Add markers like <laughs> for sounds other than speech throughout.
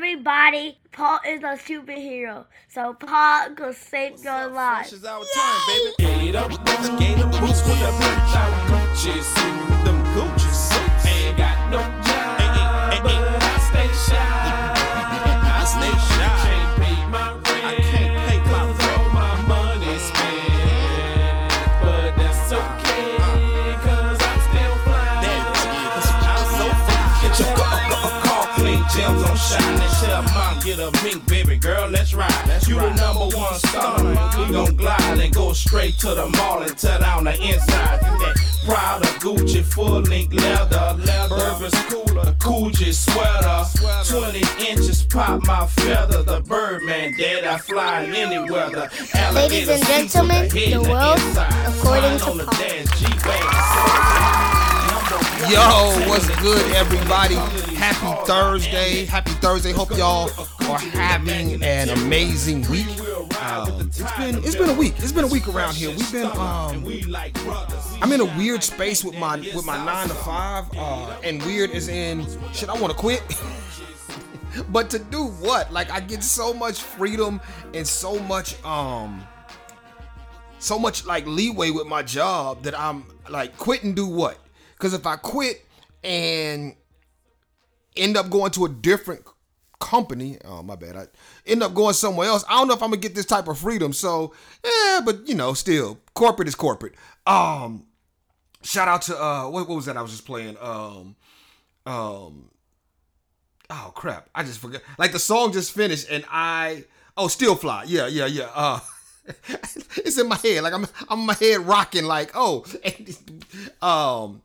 everybody, Paul is a superhero. So Paul could save your life. Fresh is our turn, baby. Skate up, skate up, boots with the bitch out. Gucci suit, a mink, baby girl, let's ride. Let's you the number one star. We gon' glide and go straight to the mall and tear down the inside. That Prada, Gucci, full link leather, leather. Burberry's cooler, Coogi sweater. 20 inches pop my feather. The Birdman dead, I fly in any weather. Ladies and gentlemen, the world according to Paul. Yo, what's good, everybody? Happy Thursday. Happy Thursday. Hope y'all are having an amazing week. Um, it's been it's been a week. It's been a week around here. We've been um I'm in a weird space with my with my nine to five. Uh, and weird is in shit. I want to quit. <laughs> but to do what? Like I get so much freedom and so much um so much like leeway with my job that I'm like quit and do what? Because if I quit and end up going to a different company, oh my bad, I end up going somewhere else. I don't know if I'm gonna get this type of freedom. So yeah, but you know, still corporate is corporate. Um, shout out to uh, what, what was that I was just playing? Um, um, oh crap, I just forgot. Like the song just finished and I oh still fly. Yeah, yeah, yeah. Uh. <laughs> it's in my head. Like I'm, I'm my head rocking. Like, oh, <laughs> um,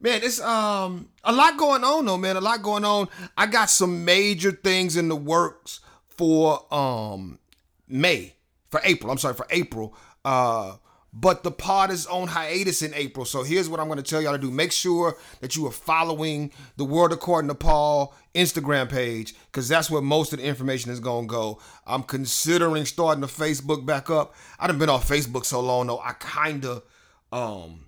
man, it's um a lot going on though, man. A lot going on. I got some major things in the works for um May, for April. I'm sorry, for April. Uh, but the pod is on hiatus in April. So here's what I'm going to tell y'all to do. Make sure that you are following the World According to Paul Instagram page because that's where most of the information is going to go. I'm considering starting the Facebook back up. I done been off Facebook so long though. I kind of, um,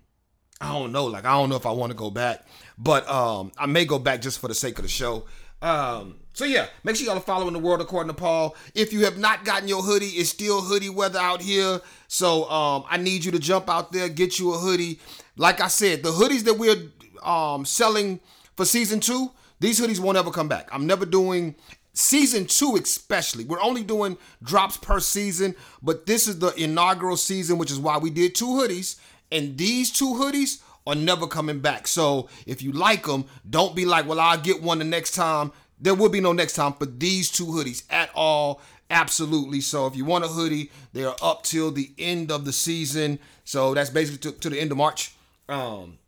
I don't know. Like I don't know if I want to go back, but um, I may go back just for the sake of the show. Um, so yeah, make sure y'all are following the world according to Paul. If you have not gotten your hoodie, it's still hoodie weather out here. So um, I need you to jump out there, get you a hoodie. Like I said, the hoodies that we're um selling for season two, these hoodies won't ever come back. I'm never doing season two, especially. We're only doing drops per season, but this is the inaugural season, which is why we did two hoodies. And these two hoodies are never coming back. So if you like them, don't be like, well, I'll get one the next time. There will be no next time for these two hoodies at all. Absolutely. So if you want a hoodie, they are up till the end of the season. So that's basically to, to the end of March. Um,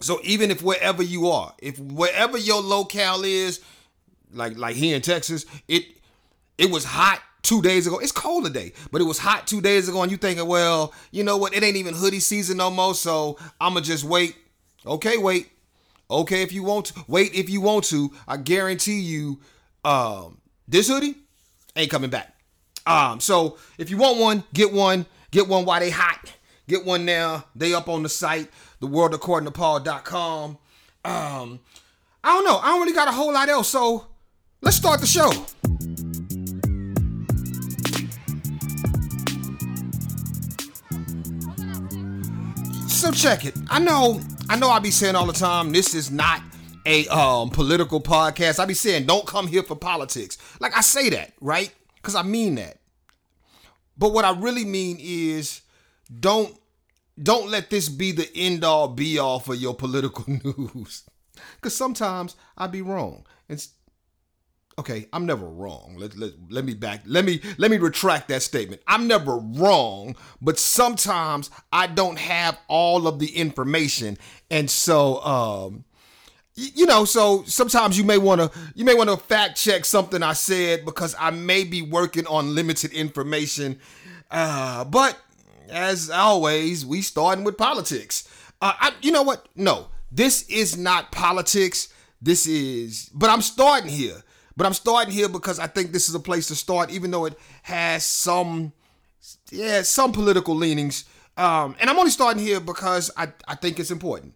so even if wherever you are, if wherever your locale is, like like here in Texas, it it was hot two days ago. It's cold today, but it was hot two days ago, and you thinking, well, you know what? It ain't even hoodie season no more, so I'ma just wait. Okay, wait. Okay, if you want to wait, if you want to, I guarantee you, um, this hoodie ain't coming back. Um, so if you want one, get one. Get one while they hot. Get one now. They up on the site, theworldaccordingtopaul.com. Um, I don't know. I don't really got a whole lot else, so let's start the show. So check it. I know, I know I be saying all the time, this is not a um political podcast. I be saying don't come here for politics. Like I say that, right? Because I mean that. But what I really mean is don't don't let this be the end all be all for your political <laughs> news. Cause sometimes I be wrong. And okay, I'm never wrong. Let, let, let me back let me let me retract that statement. I'm never wrong, but sometimes I don't have all of the information. And so um you know, so sometimes you may want to you may want to fact check something I said because I may be working on limited information. Uh but as always, we starting with politics. Uh, I, you know what? No, this is not politics. This is, but I'm starting here. But I'm starting here because I think this is a place to start, even though it has some, yeah, some political leanings. Um, and I'm only starting here because I, I think it's important.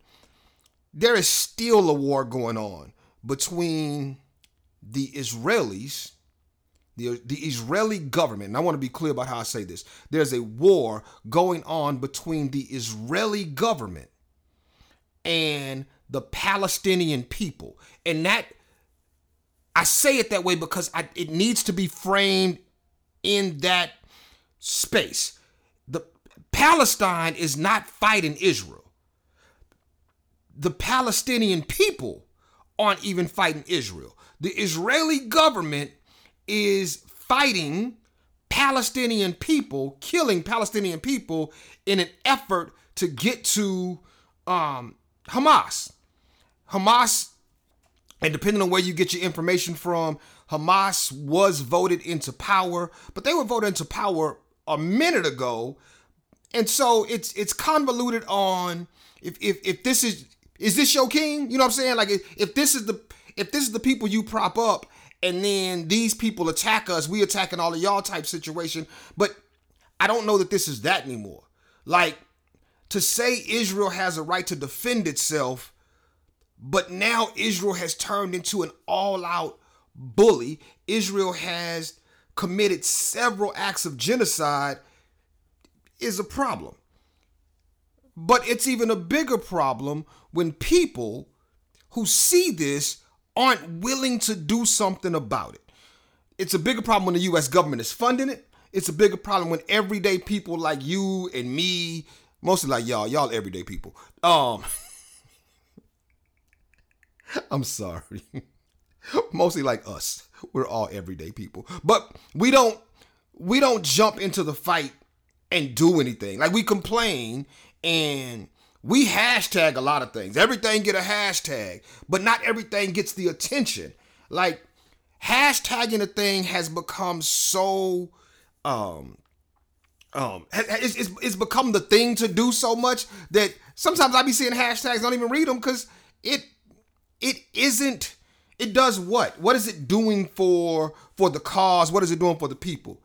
There is still a war going on between the Israelis, the, the Israeli government, and I want to be clear about how I say this. There's a war going on between the Israeli government and the Palestinian people. And that I say it that way because I, it needs to be framed in that space. The Palestine is not fighting Israel. The Palestinian people aren't even fighting Israel. The Israeli government is fighting Palestinian people, killing Palestinian people in an effort to get to um, Hamas. Hamas, and depending on where you get your information from, Hamas was voted into power, but they were voted into power a minute ago. And so it's it's convoluted on if if, if this is is this your king? You know what I'm saying? Like if, if this is the if this is the people you prop up and then these people attack us, we attacking all of y'all type situation. But I don't know that this is that anymore. Like to say Israel has a right to defend itself, but now Israel has turned into an all out bully. Israel has committed several acts of genocide is a problem. But it's even a bigger problem when people who see this aren't willing to do something about it. It's a bigger problem when the US government is funding it. It's a bigger problem when everyday people like you and me, mostly like y'all, y'all everyday people. Um <laughs> <laughs> I'm sorry. <laughs> mostly like us. We're all everyday people. But we don't we don't jump into the fight and do anything. Like we complain and we hashtag a lot of things. Everything get a hashtag, but not everything gets the attention. Like hashtagging a thing has become so um um it's, it's, it's become the thing to do so much that sometimes I be seeing hashtags, don't even read them because it it isn't it does what? What is it doing for for the cause? What is it doing for the people?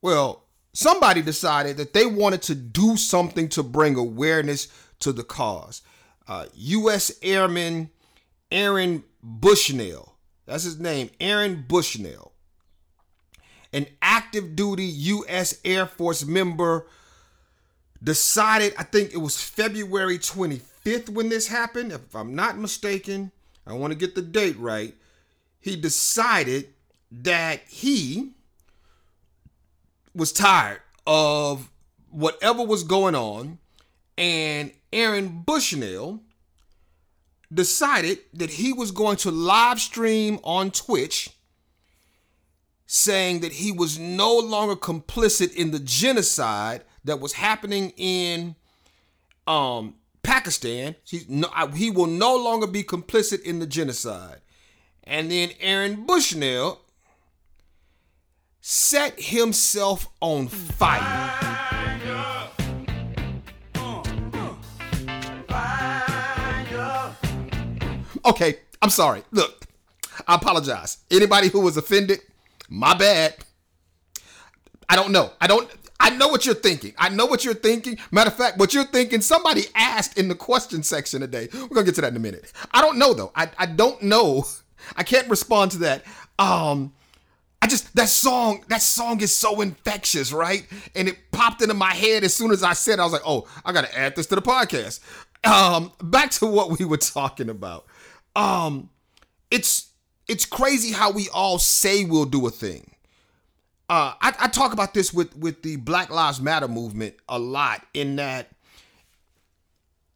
Well, somebody decided that they wanted to do something to bring awareness to the cause. Uh, U.S. Airman Aaron Bushnell, that's his name, Aaron Bushnell, an active duty U.S. Air Force member, decided, I think it was February 25th when this happened, if I'm not mistaken. I want to get the date right. He decided that he was tired of whatever was going on, and Aaron Bushnell decided that he was going to live stream on Twitch saying that he was no longer complicit in the genocide that was happening in um, Pakistan. No, he will no longer be complicit in the genocide. And then Aaron Bushnell set himself on fire. Okay, I'm sorry. Look, I apologize. Anybody who was offended, my bad. I don't know. I don't I know what you're thinking. I know what you're thinking. Matter of fact, what you're thinking, somebody asked in the question section today. We're gonna get to that in a minute. I don't know though. I, I don't know. <laughs> I can't respond to that. Um, I just that song, that song is so infectious, right? And it popped into my head as soon as I said, it. I was like, oh, I gotta add this to the podcast. Um, back to what we were talking about. Um, it's it's crazy how we all say we'll do a thing uh, I, I talk about this with with the Black Lives Matter movement a lot. In that,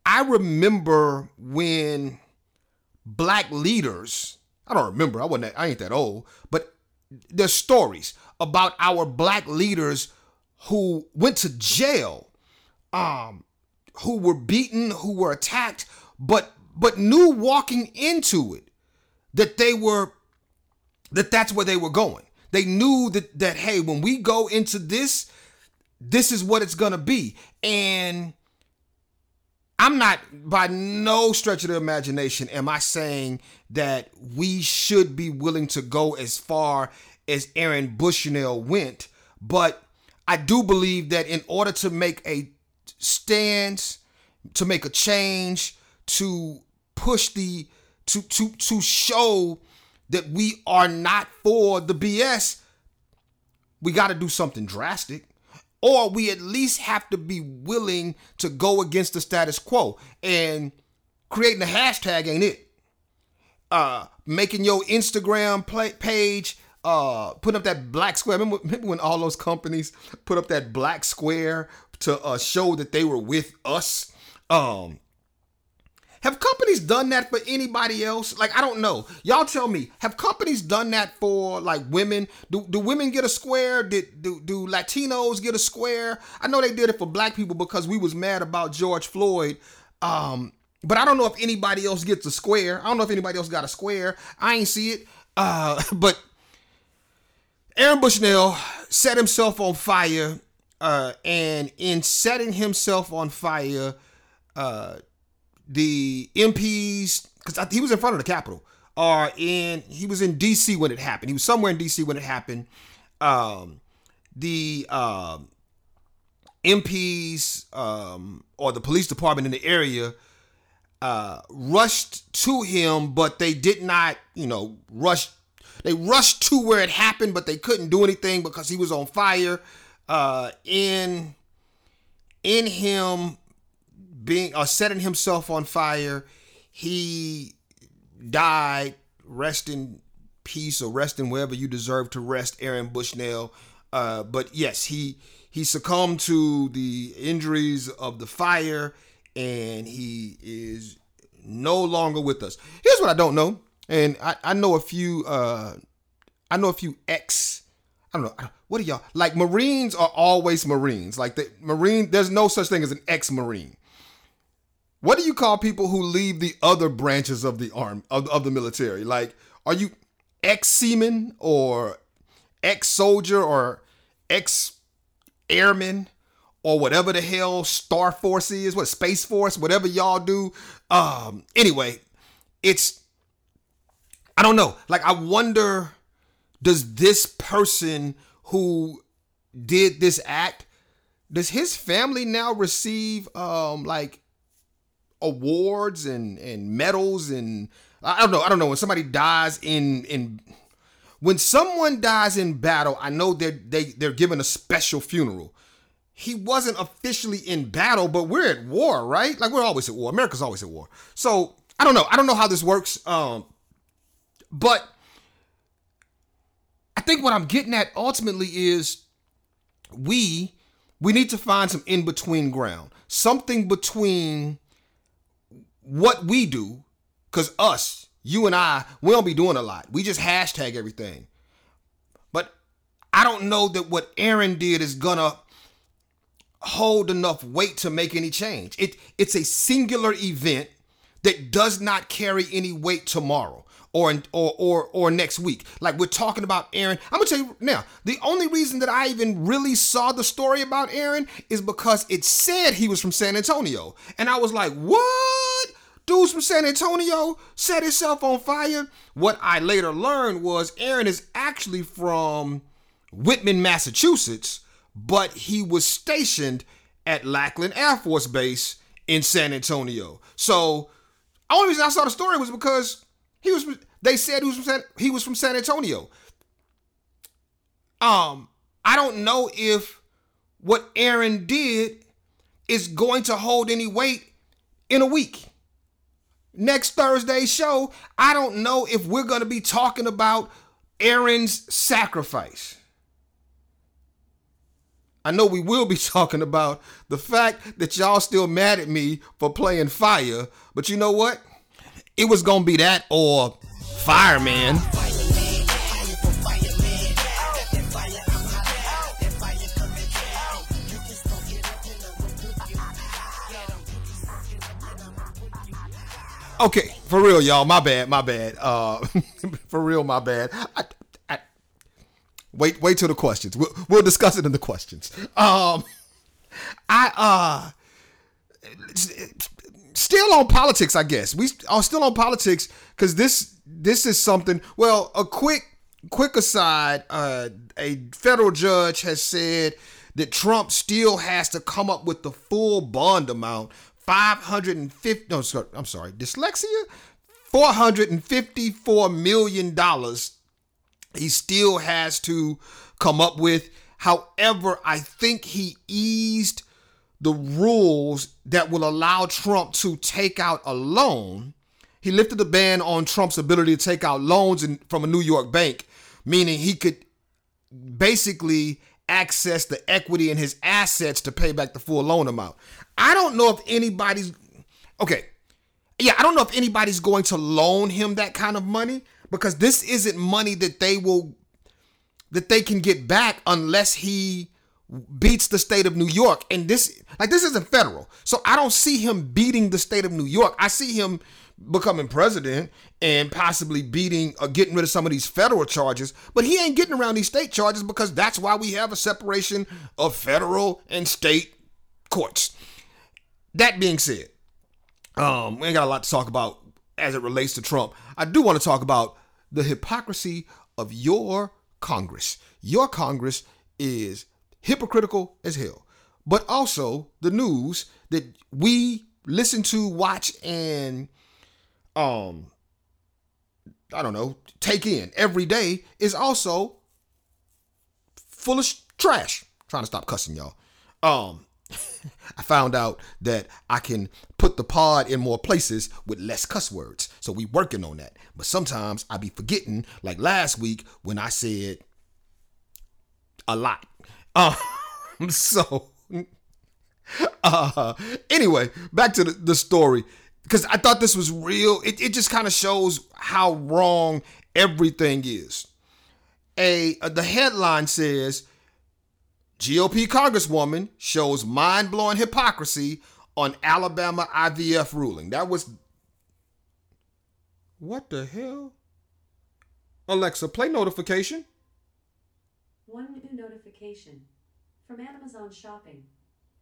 I remember when black leaders. I don't remember. I wasn't. I ain't that old. But there's stories about our black leaders who went to jail, um, who were beaten, who were attacked, but but knew walking into it that they were that that's where they were going they knew that that hey, when we go into this, this is what it's gonna be. And I'm not by no stretch of the imagination am I saying that we should be willing to go as far as Aaron Bushnell went, but I do believe that in order to make a stance, to make a change, to push the to to to show that we are not for the BS, we got to do something drastic. Or we at least have to be willing to go against the status quo. And creating a hashtag ain't it. Uh, making your Instagram play, page, uh, put up that black square. Remember, remember when all those companies put up that black square to uh, show that they were with us? Um, have companies done that for anybody else? Like, I don't know. Y'all tell me. Have companies done that for like women? Do, do women get a square? Did do, do Latinos get a square? I know they did it for black people because we was mad about George Floyd. Um, but I don't know if anybody else gets a square. I don't know if anybody else got a square. I ain't see it. Uh, <laughs> but Aaron Bushnell set himself on fire, uh, and in setting himself on fire, uh, the MPs, because he was in front of the Capitol, are in. He was in D.C. when it happened. He was somewhere in D.C. when it happened. Um, the um, MPs um, or the police department in the area uh, rushed to him, but they did not, you know, rush. They rushed to where it happened, but they couldn't do anything because he was on fire. Uh, in in him being or setting himself on fire, he died. Rest in peace or rest in wherever you deserve to rest, Aaron Bushnell. Uh, but yes, he he succumbed to the injuries of the fire, and he is no longer with us. Here's what I don't know, and I, I know a few. Uh, I know a few ex. I don't know. What are y'all like? Marines are always Marines. Like the Marine, there's no such thing as an ex-Marine. What do you call people who leave the other branches of the arm of, of the military? Like, are you ex seaman or ex soldier or ex airman or whatever the hell Star Force is? What Space Force? Whatever y'all do. Um. Anyway, it's I don't know. Like, I wonder, does this person who did this act does his family now receive um like awards and and medals and I don't know I don't know when somebody dies in in when someone dies in battle I know they're they they're given a special funeral. He wasn't officially in battle but we're at war right? Like we're always at war. America's always at war. So I don't know. I don't know how this works um but I think what I'm getting at ultimately is we we need to find some in between ground. Something between what we do, because us, you and I, we don't be doing a lot. We just hashtag everything. But I don't know that what Aaron did is gonna hold enough weight to make any change. It it's a singular event that does not carry any weight tomorrow or or or or next week. Like we're talking about Aaron. I'm gonna tell you now. The only reason that I even really saw the story about Aaron is because it said he was from San Antonio, and I was like, what? Dudes from San Antonio set himself on fire. What I later learned was Aaron is actually from Whitman, Massachusetts, but he was stationed at Lackland Air Force Base in San Antonio. So, only reason I saw the story was because he was. They said he was from San, he was from San Antonio. Um, I don't know if what Aaron did is going to hold any weight in a week. Next Thursday's show, I don't know if we're going to be talking about Aaron's sacrifice. I know we will be <laughs> talking about the fact that y'all still mad at me for playing fire, but you know what? It was going to be that or fireman. Okay, for real, y'all. My bad, my bad. Uh, <laughs> for real, my bad. I, I, wait, wait till the questions. We'll, we'll discuss it in the questions. Um, I uh, still on politics. I guess we are still on politics because this this is something. Well, a quick quick aside. Uh, a federal judge has said that Trump still has to come up with the full bond amount 550 no sorry, I'm sorry dyslexia 454 million dollars he still has to come up with. However, I think he eased the rules that will allow Trump to take out a loan. He lifted the ban on Trump's ability to take out loans in, from a New York bank, meaning he could basically access the equity in his assets to pay back the full loan amount. I don't know if anybody's okay. Yeah, I don't know if anybody's going to loan him that kind of money because this isn't money that they will that they can get back unless he beats the state of New York. And this like this isn't federal. So I don't see him beating the state of New York. I see him becoming president and possibly beating or getting rid of some of these federal charges, but he ain't getting around these state charges because that's why we have a separation of federal and state courts. That being said, um, we ain't got a lot to talk about as it relates to Trump. I do want to talk about the hypocrisy of your Congress. Your Congress is hypocritical as hell. But also the news that we listen to, watch, and um I don't know, take in every day is also full of sh- trash. trying to stop cussing y'all. Um I found out that I can put the pod in more places with less cuss words. So we working on that. But sometimes I be forgetting, like last week when I said a lot. <laughs> Um, so uh anyway, back to the, the story. Because I thought this was real. It, it just kind of shows how wrong everything is. A, uh, the headline says GOP Congresswoman shows mind blowing hypocrisy on Alabama IVF ruling. That was. What the hell? Alexa, play notification. One new notification from Amazon Shopping.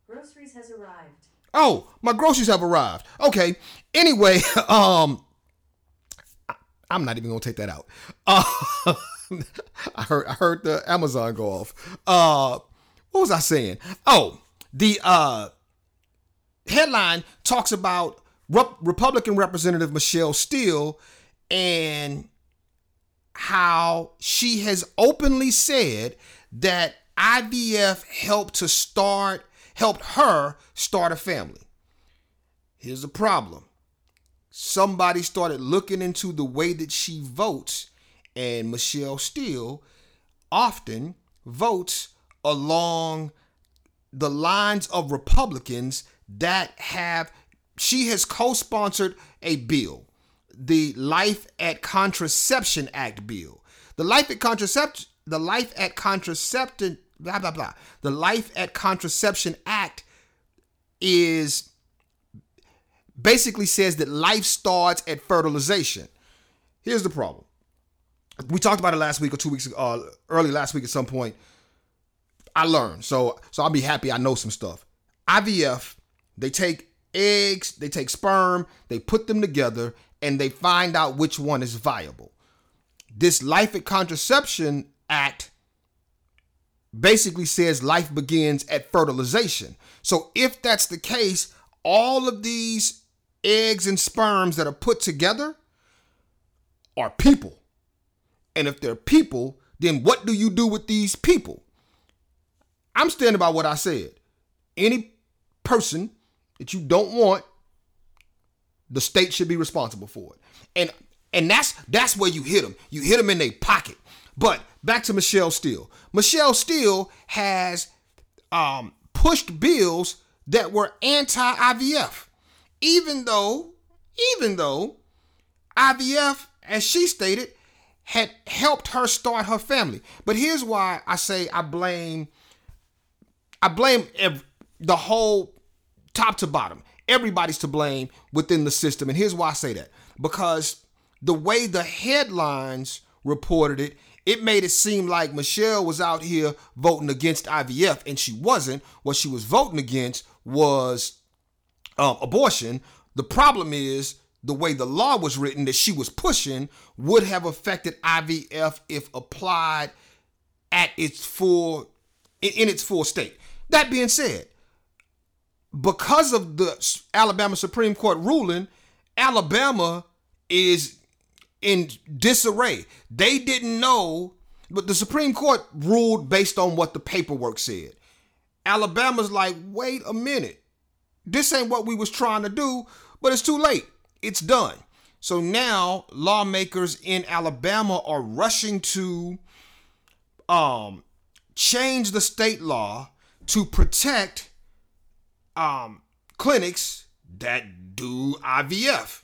Groceries has arrived. Oh, my groceries have arrived. Okay. Anyway, <laughs> um, I'm not even gonna take that out. Uh, <laughs> I heard I heard the Amazon go off. Uh, what was I saying? Oh, the uh headline talks about Rep- Republican Representative Michelle Steel and how she has openly said that IVF helped to start helped her start a family. Here's the problem. Somebody started looking into the way that she votes and Michelle Steel often votes along the lines of Republicans that have she has co-sponsored a bill, the Life at Contraception Act bill. The Life at Contraception the Life at Contraception blah blah blah. The Life at Contraception Act is basically says that life starts at fertilization. Here's the problem. We talked about it last week or two weeks uh, early last week at some point. I learned. So so I'll be happy I know some stuff. IVF, they take eggs, they take sperm, they put them together and they find out which one is viable. This Life at Contraception Act basically says life begins at fertilization. So if that's the case, all of these eggs and sperms that are put together are people. And if they're people, then what do you do with these people? I'm standing by what I said. Any person that you don't want, the state should be responsible for it. And and that's that's where you hit them. You hit them in their pocket. But back to Michelle Steel. Michelle Steel has um, pushed bills that were anti-IVF, even though even though IVF, as she stated, had helped her start her family. But here's why I say I blame I blame ev- the whole top to bottom. Everybody's to blame within the system. And here's why I say that. Because the way the headlines reported it, it made it seem like Michelle was out here voting against IVF, and she wasn't. What she was voting against was um, abortion. The problem is the way the law was written that she was pushing would have affected IVF if applied at its full in, in its full state. That being said, because of the Alabama Supreme Court ruling, Alabama is in disarray. They didn't know, but the Supreme Court ruled based on what the paperwork said. Alabama's like, wait a minute. This ain't what we was trying to do, but it's too late. It's done. So now lawmakers in Alabama are rushing to um change the state law to protect um clinics that do IVF.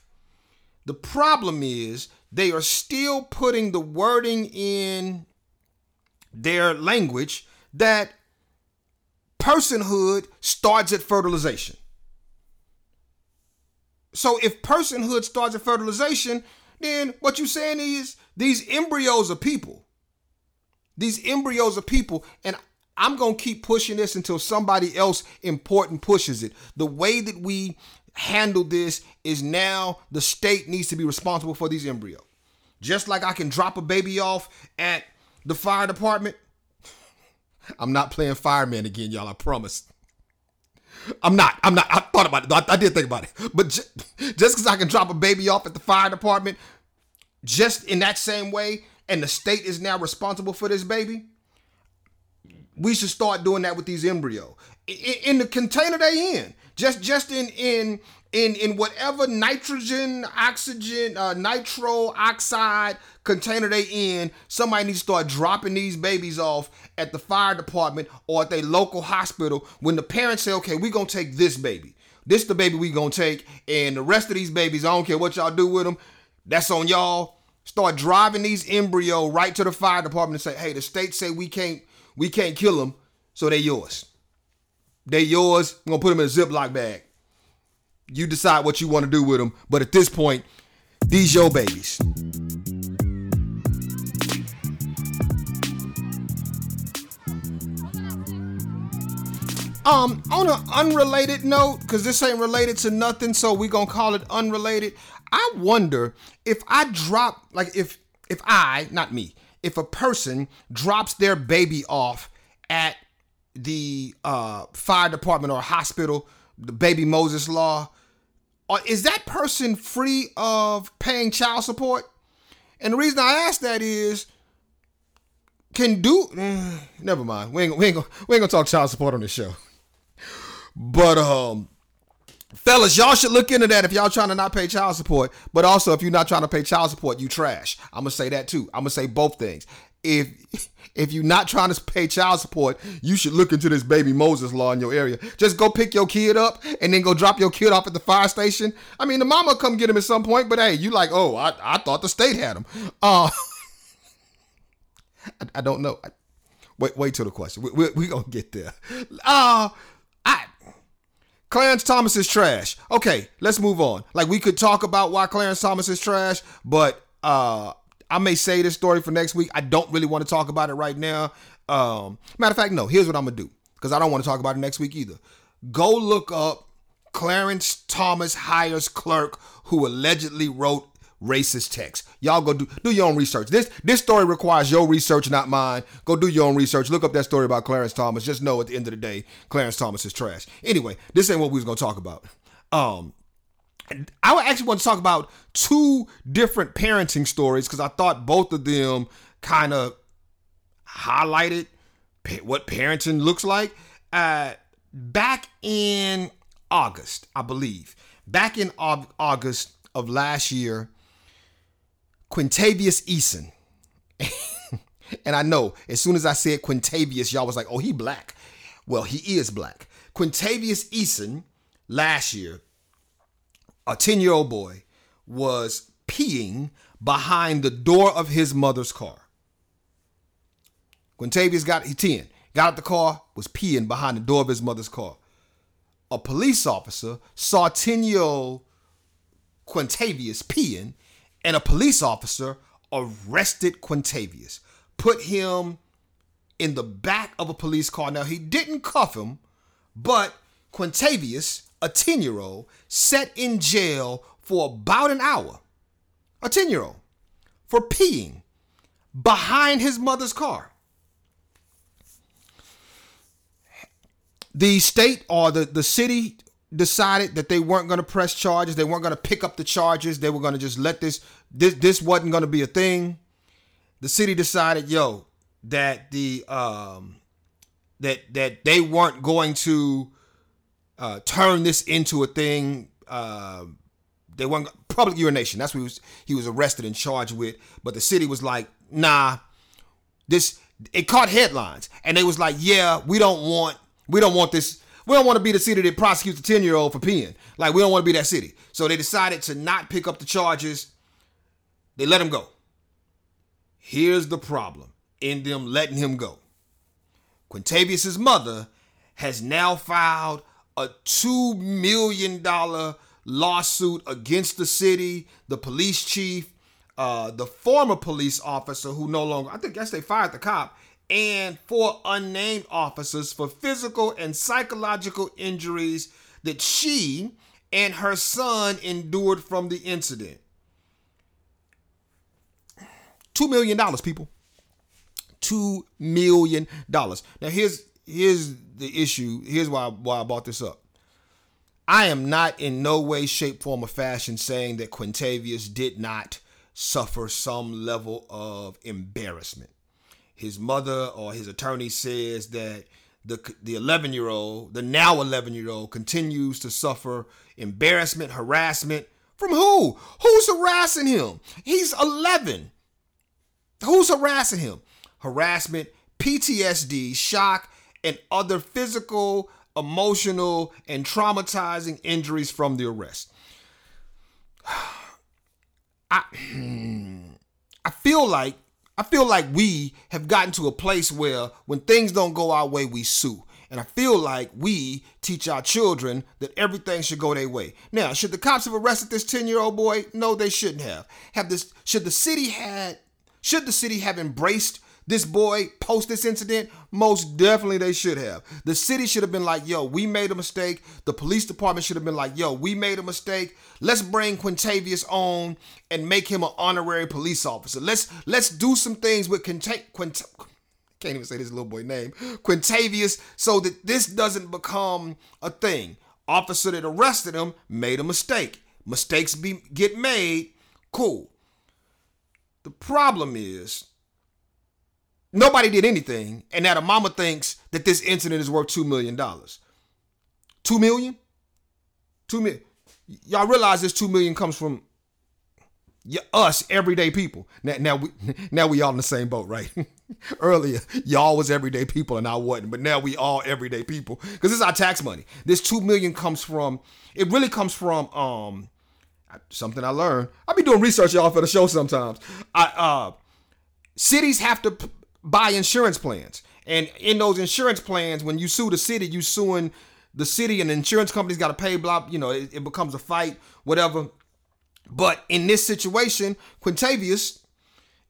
The problem is they are still putting the wording in their language that personhood starts at fertilization. So if personhood starts at fertilization, then what you're saying is these embryos are people. These embryos are people, and I'm gonna keep pushing this until somebody else important pushes it. The way that we handle this is now the state needs to be responsible for these embryos. Just like I can drop a baby off at the fire department. <laughs> I'm not playing fireman again, y'all. I promise. I'm not. I'm not. I thought about it. I, I did think about it. But <laughs> just because I can drop a baby off at the fire department, just in that same way, and the state is now responsible for this baby, we should start doing that with these embryo in, in the container they in. Just just in in in in whatever nitrogen, oxygen, uh, nitro oxide container they in. Somebody needs to start dropping these babies off at the fire department or at their local hospital. When the parents say, "Okay, we gonna take this baby. This the baby we gonna take, and the rest of these babies, I don't care what y'all do with them. That's on y'all." Start driving these embryo right to the fire department and say, "Hey, the state say we can't we can't kill them, so they yours. They yours. I'm gonna put them in a Ziploc bag. You decide what you want to do with them. But at this point, these your babies. Um, on an unrelated note, because this ain't related to nothing, so we gonna call it unrelated. I wonder if I drop, like, if if I, not me, if a person drops their baby off at the uh, fire department or hospital, the baby Moses law, or is that person free of paying child support? And the reason I ask that is, can do. <sighs> never mind. We ain't, we ain't we ain't gonna talk child support on this show. But um, fellas, y'all should look into that if y'all trying to not pay child support. But also, if you're not trying to pay child support, you trash. I'm gonna say that too. I'm gonna say both things. If <laughs> if you're not trying to pay child support, you should look into this baby Moses law in your area. Just go pick your kid up and then go drop your kid off at the fire station. I mean, the mama come get him at some point, but hey, you like, oh, I, I thought the state had him. Uh, <laughs> I, I don't know. I, wait, wait till the question. We, we, we gonna get there. Uh, I Clarence Thomas is trash. Okay, let's move on. Like we could talk about why Clarence Thomas is trash, but uh I may say this story for next week. I don't really want to talk about it right now. Um matter of fact, no, here's what I'm gonna do. Because I don't want to talk about it next week either. Go look up Clarence Thomas hires clerk who allegedly wrote racist text. Y'all go do do your own research. This this story requires your research, not mine. Go do your own research. Look up that story about Clarence Thomas. Just know at the end of the day, Clarence Thomas is trash. Anyway, this ain't what we was gonna talk about. Um, I actually want to talk about two different parenting stories because I thought both of them kind of highlighted what parenting looks like. Uh, back in August, I believe, back in August of last year, Quintavious Eason. <laughs> and I know as soon as I said Quintavious, y'all was like, oh, he black. Well, he is black. Quintavious Eason last year, a 10 year old boy, was peeing behind the door of his mother's car. Quintavious got, he 10, got out the car, was peeing behind the door of his mother's car. A police officer saw 10 year old Quintavious peeing, and a police officer arrested Quintavious, put him in the back of a police car. Now, he didn't cuff him, but Quintavious, a 10 year old, sat in jail for about an hour. A 10 year old for peeing behind his mother's car. The state or the, the city decided that they weren't going to press charges. They weren't going to pick up the charges. They were going to just let this this this wasn't going to be a thing. The city decided, yo, that the um that that they weren't going to uh, turn this into a thing. Uh, they weren't public urination. That's what he was he was arrested and charged with. But the city was like, nah, this it caught headlines, and they was like, yeah, we don't want we don't want this. We don't want to be the city that prosecutes a 10 year old for peeing. Like, we don't want to be that city. So they decided to not pick up the charges. They let him go. Here's the problem in them letting him go. Quintavious' mother has now filed a $2 million lawsuit against the city, the police chief, uh, the former police officer who no longer, I think, guess they fired the cop, and four unnamed officers for physical and psychological injuries that she and her son endured from the incident. $2 million, people. $2 million. Now here's here's the issue. Here's why why I brought this up. I am not in no way, shape, form, or fashion saying that Quintavious did not suffer some level of embarrassment. His mother or his attorney says that the the 11 year old, the now 11 year old, continues to suffer embarrassment, harassment from who? Who's harassing him? He's 11. Who's harassing him? Harassment, PTSD, shock, and other physical, emotional, and traumatizing injuries from the arrest. <sighs> I hmm, I feel like I feel like we have gotten to a place where when things don't go our way, we sue. And I feel like we teach our children that everything should go their way. Now, should the cops have arrested this 10-year-old boy? No, they shouldn't have. Have this should the city had should the city have embraced this boy post this incident? Most definitely they should have. The city should have been like, yo, we made a mistake. The police department should have been like, yo, we made a mistake. Let's bring Quintavious on and make him an honorary police officer. Let's let's do some things with Quint- Quint- can't even say this little boy name, Quintavious, so that this doesn't become a thing. Officer that arrested him made a mistake. Mistakes be get made. Cool. The problem is nobody did anything, and now the mama thinks that this incident is worth two million dollars. Two million? Two million. Y'all realize this two million comes from us everyday people. Now, now we <laughs> now we all in the same boat, right? <laughs> Earlier, y'all was everyday people and I wasn't, but now we all everyday people because this is our tax money. This two million comes from. It really comes from um something I learned. I be doing research, y'all, for the show sometimes. I uh cities have to buy insurance plans. And in those insurance plans, when you sue the city, you suing the city and the insurance company's got to pay blah, you know, it, it becomes a fight, whatever. But in this situation, Quintavious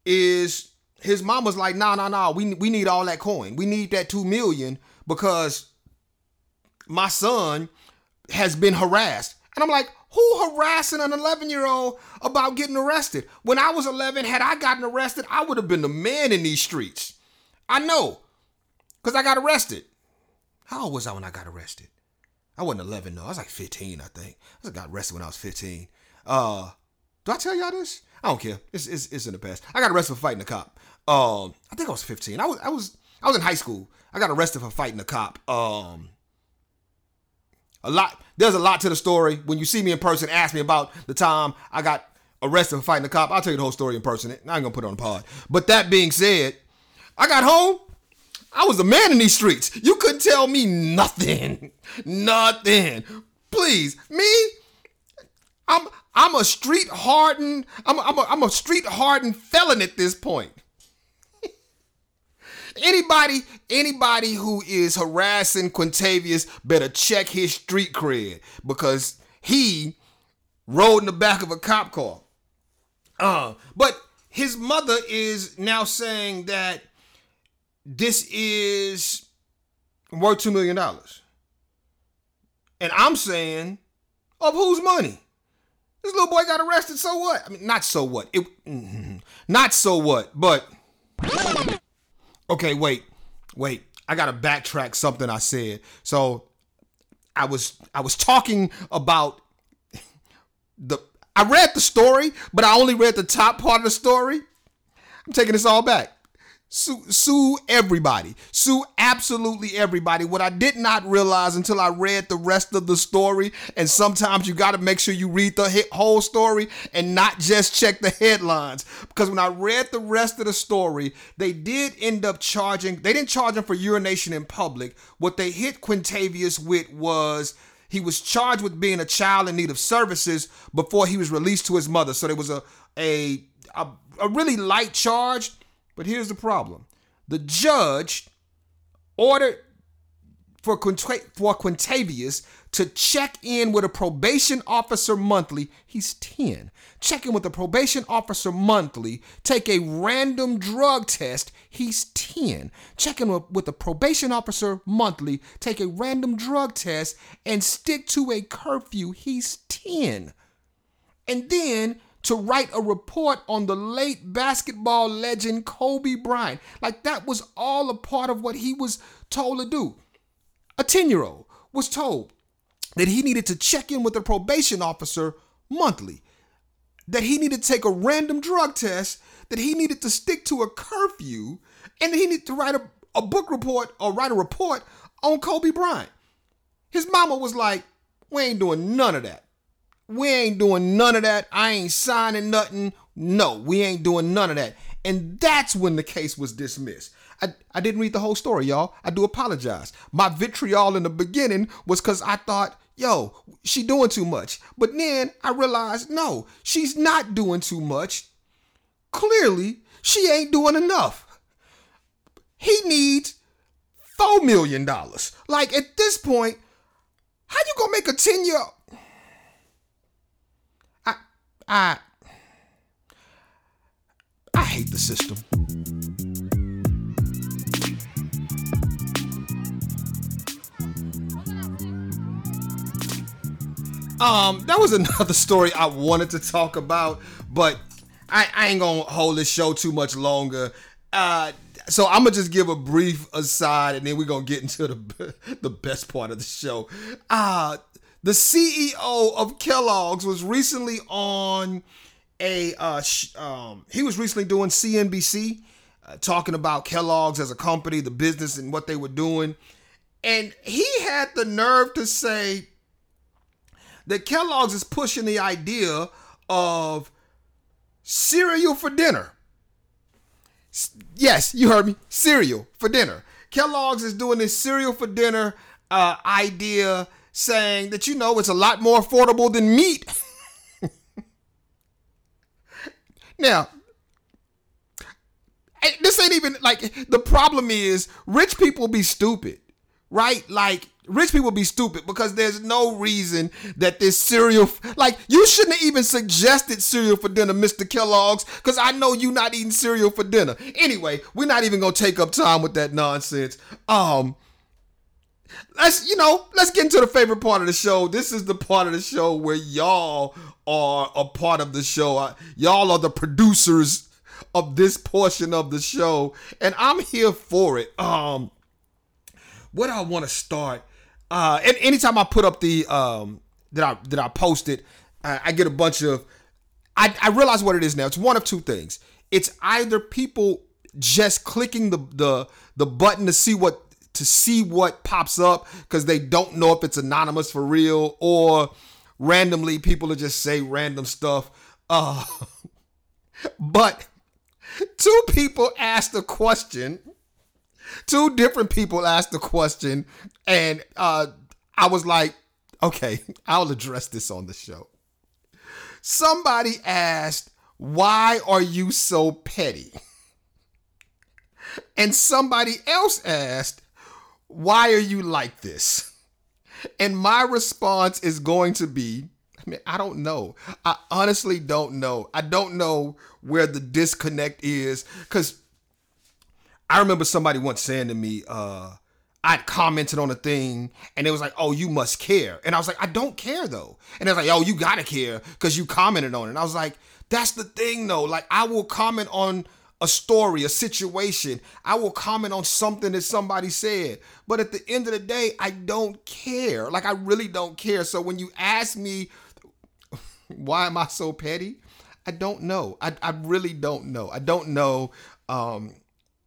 is his mom was like, nah, nah, nah, we we need all that coin. We need that two million because my son has been harassed. And I'm like, who harassing an 11 year old about getting arrested? When I was 11, had I gotten arrested, I would have been the man in these streets. I know, because I got arrested. How old was I when I got arrested? I wasn't 11, though. I was like 15, I think. I got arrested when I was 15. Uh, do I tell y'all this? I don't care. It's, it's, it's in the past. I got arrested for fighting a cop. Um, I think I was 15. I was I was I was in high school. I got arrested for fighting a cop. Um, a lot. There's a lot to the story. When you see me in person, ask me about the time I got arrested for fighting a cop. I'll tell you the whole story in person. I ain't gonna put it on the pod. But that being said, I got home. I was a man in these streets. You couldn't tell me nothing. <laughs> nothing. Please, me. I'm I'm a street hardened. I'm a, I'm a, I'm a street hardened felon at this point. Anybody, anybody who is harassing Quintavious better check his street cred because he rode in the back of a cop car. Uh, but his mother is now saying that this is worth two million dollars. And I'm saying, of whose money? This little boy got arrested, so what? I mean, not so what. It, <laughs> not so what, but Okay, wait, wait. I gotta backtrack something I said. So I was I was talking about the I read the story, but I only read the top part of the story. I'm taking this all back. Sue, sue everybody. Sue absolutely everybody. What I did not realize until I read the rest of the story, and sometimes you got to make sure you read the whole story and not just check the headlines. Because when I read the rest of the story, they did end up charging, they didn't charge him for urination in public. What they hit Quintavious with was he was charged with being a child in need of services before he was released to his mother. So there was a a, a, a really light charge but here's the problem the judge ordered for, Quint- for Quentavious to check in with a probation officer monthly. He's 10. Check in with a probation officer monthly. Take a random drug test. He's 10. Check in with, a probation officer monthly. Take a random drug test and stick to a curfew. He's 10. And then to write a report on the late basketball legend Kobe Bryant. Like that was all a part of what he was told to do. A 10 year old was told that he needed to check in with a probation officer monthly, that he needed to take a random drug test, that he needed to stick to a curfew, and that he needed to write a, a book report or write a report on Kobe Bryant. His mama was like, We ain't doing none of that. We ain't doing none of that. I ain't signing nothing. No, we ain't doing none of that. And that's when the case was dismissed. I, I didn't read the whole story, y'all. I do apologize. My vitriol in the beginning was because I thought, yo, she doing too much. But then I realized, no, she's not doing too much. Clearly, she ain't doing enough. He needs $4 million. Like at this point, how you gonna make a 10 year I I hate the system. Um, that was another <laughs> story I wanted to talk about, but I, I ain't gonna hold this show too much longer. Uh, so I'm gonna just give a brief aside, and then we're gonna get into the <laughs> the best part of the show. Uh the CEO of Kellogg's was recently on a uh, sh- um, he was recently doing CNBC uh, talking about Kellogg's as a company, the business and what they were doing. And he had the nerve to say that Kellogg's is pushing the idea of cereal for dinner. Yes, you heard me. Cereal for dinner. Kellogg's is doing this cereal for dinner uh, idea saying that you know it's a lot more affordable than meat. <laughs> now, this ain't even like the problem is rich people be stupid, right? Like rich people be stupid because there's no reason that this cereal like you shouldn't have even suggested cereal for dinner, Mr. Kellogg's, because I know you not eating cereal for dinner. Anyway, we're not even gonna take up time with that nonsense. Um let's you know let's get into the favorite part of the show. This is the part of the show where y'all are a part of the show. Y'all are the producers of this portion of the show and i'm here for it. Um what i want to start uh and anytime i put up the um that i that i posted I, I get a bunch of I, I realize what it is now. It's one of two things. It's either people just clicking the the the button to see what to see what pops up because they don't know if it's anonymous for real or randomly people will just say random stuff. Uh, <laughs> but two people asked a question. Two different people asked the question, and uh, I was like, okay, <laughs> I'll address this on the show. Somebody asked, Why are you so petty? And somebody else asked, why are you like this? <laughs> And my response is going to be, I mean, I don't know. I honestly don't know. I don't know where the disconnect is because I remember somebody once saying to me, uh, I'd commented on a thing and it was like, oh, you must care. And I was like, I don't care though. And it's like, oh, you gotta care because you commented on it. And I was like, that's the thing though. Like, I will comment on a story, a situation. I will comment on something that somebody said. But at the end of the day, I don't care. Like I really don't care. So when you ask me <laughs> why am I so petty? I don't know. I, I really don't know. I don't know. Um,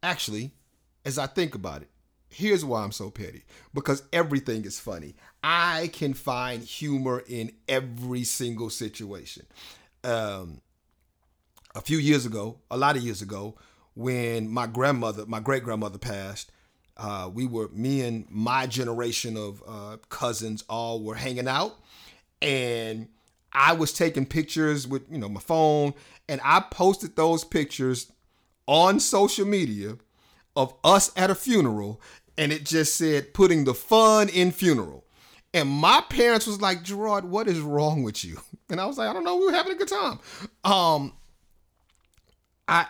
actually, as I think about it, here's why I'm so petty because everything is funny. I can find humor in every single situation. Um, a few years ago, a lot of years ago, when my grandmother, my great grandmother passed, uh, we were, me and my generation of uh, cousins all were hanging out. And I was taking pictures with, you know, my phone. And I posted those pictures on social media of us at a funeral. And it just said, putting the fun in funeral. And my parents was like, Gerard, what is wrong with you? <laughs> And I was like, I don't know, we were having a good time. Um, I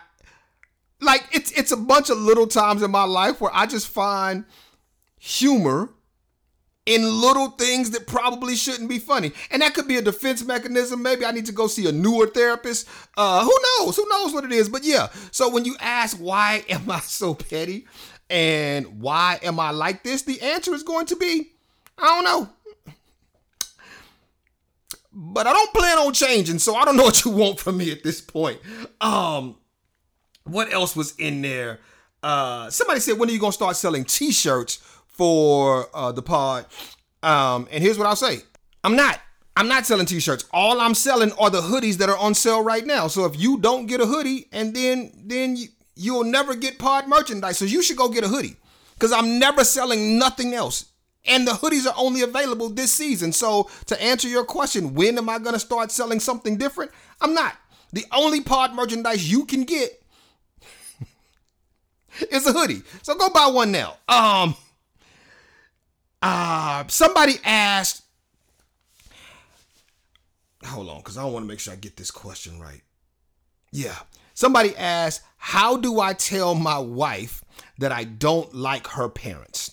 like it's it's a bunch of little times in my life where I just find humor in little things that probably shouldn't be funny. And that could be a defense mechanism. Maybe I need to go see a newer therapist. Uh, who knows? Who knows what it is? But yeah. So when you ask why am I so petty and why am I like this, the answer is going to be I don't know. But I don't plan on changing, so I don't know <laughs> what you want from me at this point. Um, what else was in there? Uh, somebody said, when are you gonna start selling T-shirts for uh, the pod? Um, and here's what I'll say: I'm not. I'm not selling T-shirts. All I'm selling are the hoodies that are on sale right now. So if you don't get a hoodie, and then then you, you'll never get pod merchandise. So you should go get a hoodie, because I'm never selling nothing else. And the hoodies are only available this season. So to answer your question, when am I gonna start selling something different? I'm not. The only pod merchandise you can get <laughs> is a hoodie. So go buy one now. Um uh somebody asked Hold on, because I want to make sure I get this question right. Yeah. Somebody asked, How do I tell my wife that I don't like her parents?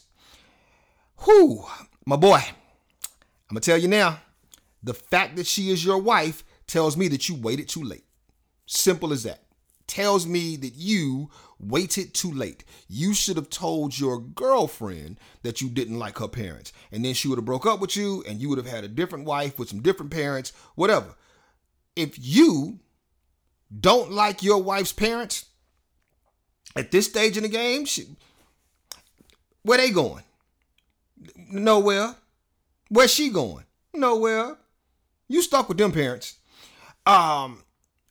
Whew, my boy, I'm gonna tell you now. The fact that she is your wife tells me that you waited too late. Simple as that. Tells me that you waited too late. You should have told your girlfriend that you didn't like her parents. And then she would have broke up with you and you would have had a different wife with some different parents, whatever. If you don't like your wife's parents at this stage in the game, she, where they going? Nowhere. Where's she going? Nowhere. You stuck with them parents. Um,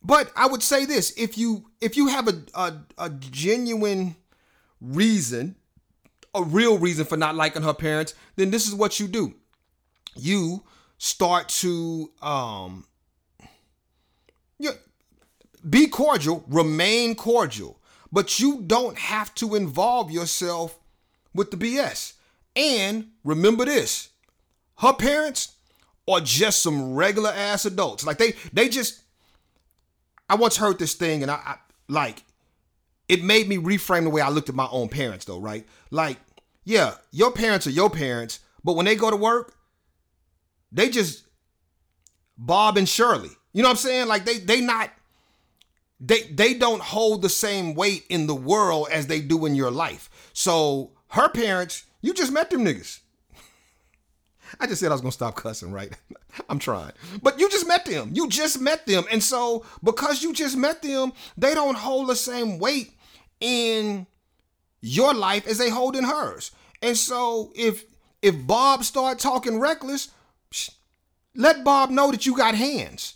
but I would say this: if you if you have a a, a genuine reason, a real reason for not liking her parents, then this is what you do. You start to um you be cordial, remain cordial, but you don't have to involve yourself with the BS. And remember this her parents are just some regular ass adults. Like they they just I once heard this thing and I, I like it made me reframe the way I looked at my own parents though, right? Like, yeah, your parents are your parents, but when they go to work, they just Bob and Shirley. You know what I'm saying? Like they they not they they don't hold the same weight in the world as they do in your life. So her parents you just met them niggas. I just said I was gonna stop cussing, right? <laughs> I'm trying. But you just met them. You just met them. And so because you just met them, they don't hold the same weight in your life as they hold in hers. And so if if Bob start talking reckless, let Bob know that you got hands.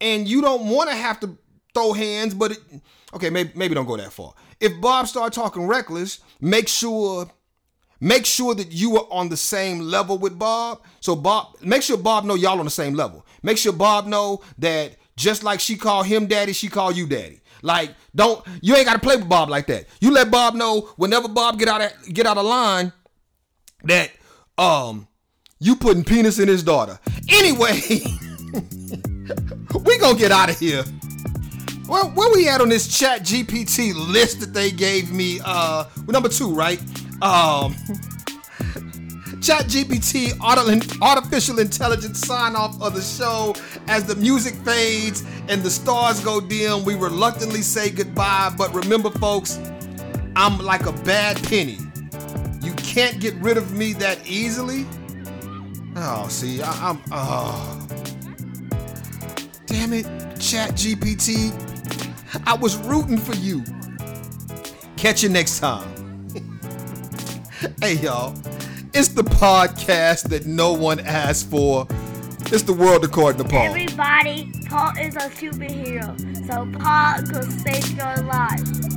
And you don't want to have to throw hands, but it, okay, maybe maybe don't go that far. If Bob start talking reckless, make sure Make sure that you are on the same level with Bob. So Bob, make sure Bob know y'all on the same level. Make sure Bob know that just like she called him daddy, she called you daddy. Like, don't you ain't gotta play with Bob like that. You let Bob know whenever Bob get out of get out of line that um you putting penis in his daughter. Anyway, <laughs> we gonna get out of here. Well, where we at on this chat GPT list that they gave me? Uh, number two, right? Um, ChatGPT artificial intelligence sign off of the show as the music fades and the stars go dim. We reluctantly say goodbye, but remember, folks, I'm like a bad penny. You can't get rid of me that easily. Oh, see, I, I'm. Oh. Damn it, ChatGPT. I was rooting for you. Catch you next time. <laughs> hey, y'all. It's the podcast that no one asked for. It's the world according to Paul. Everybody, Paul is a superhero, so Paul could save your life.